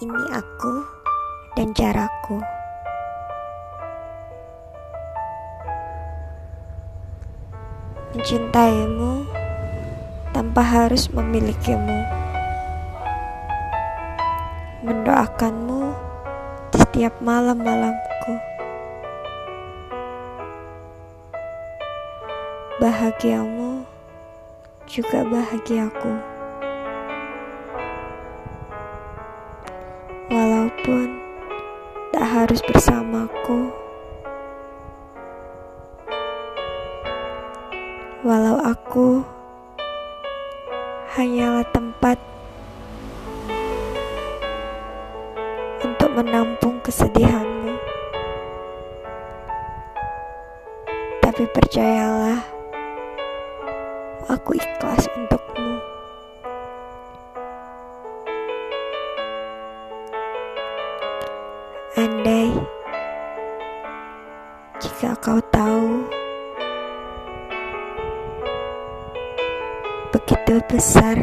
Ini aku dan caraku. Mencintaimu tanpa harus memilikimu. Mendoakanmu di setiap malam-malamku. Bahagiamu juga bahagiaku. Walaupun tak harus bersamaku. Walau aku hanyalah tempat untuk menampung kesedihanmu. Tapi percayalah, aku ikhlas untukmu. Andai jika kau tahu begitu besar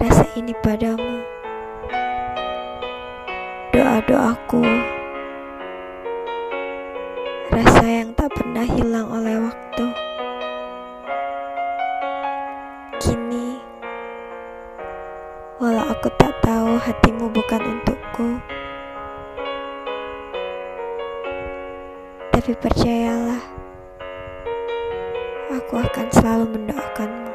rasa ini padamu, doa-doaku, rasa yang tak pernah hilang oleh waktu. Kini, walau aku tak tahu hatimu bukan untukku, tapi percayalah, aku akan selalu mendoakanmu.